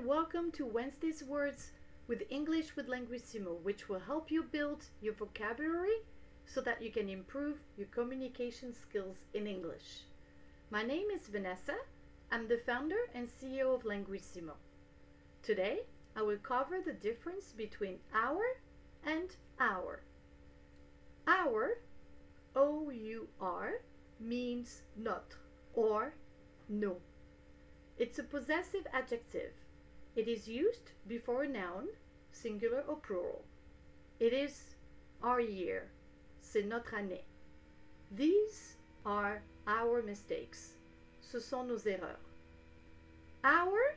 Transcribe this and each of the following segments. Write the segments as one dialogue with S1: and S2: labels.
S1: and welcome to Wednesday's Words with English with Linguissimo, which will help you build your vocabulary so that you can improve your communication skills in English. My name is Vanessa. I'm the founder and CEO of Linguissimo. Today, I will cover the difference between our and hour. Our, O U R, means not or no. It's a possessive adjective. It is used before a noun, singular or plural. It is our year. C'est notre année. These are our mistakes. Ce sont nos erreurs. Hour,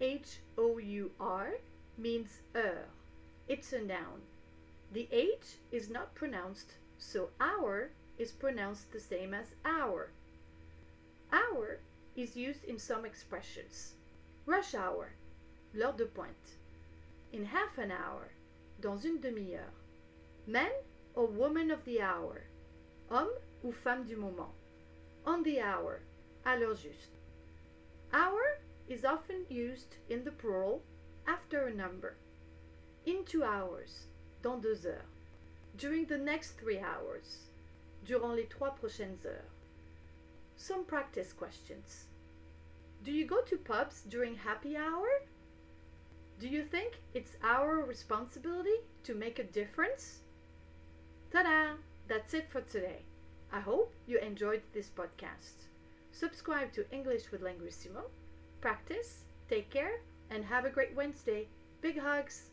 S1: H O U R, means er. It's a noun. The H is not pronounced, so hour is pronounced the same as our. Hour is used in some expressions. Rush hour, l'heure de pointe. In half an hour, dans une demi-heure. Man or woman of the hour. Homme ou femme du moment. On the hour, à l'heure juste. Hour is often used in the plural after a number. In two hours, dans deux heures. During the next three hours, durant les trois prochaines heures. Some practice questions. Do you go to pubs during happy hour? Do you think it's our responsibility to make a difference? Ta da! That's it for today. I hope you enjoyed this podcast. Subscribe to English with Linguissimo. Practice, take care, and have a great Wednesday. Big hugs!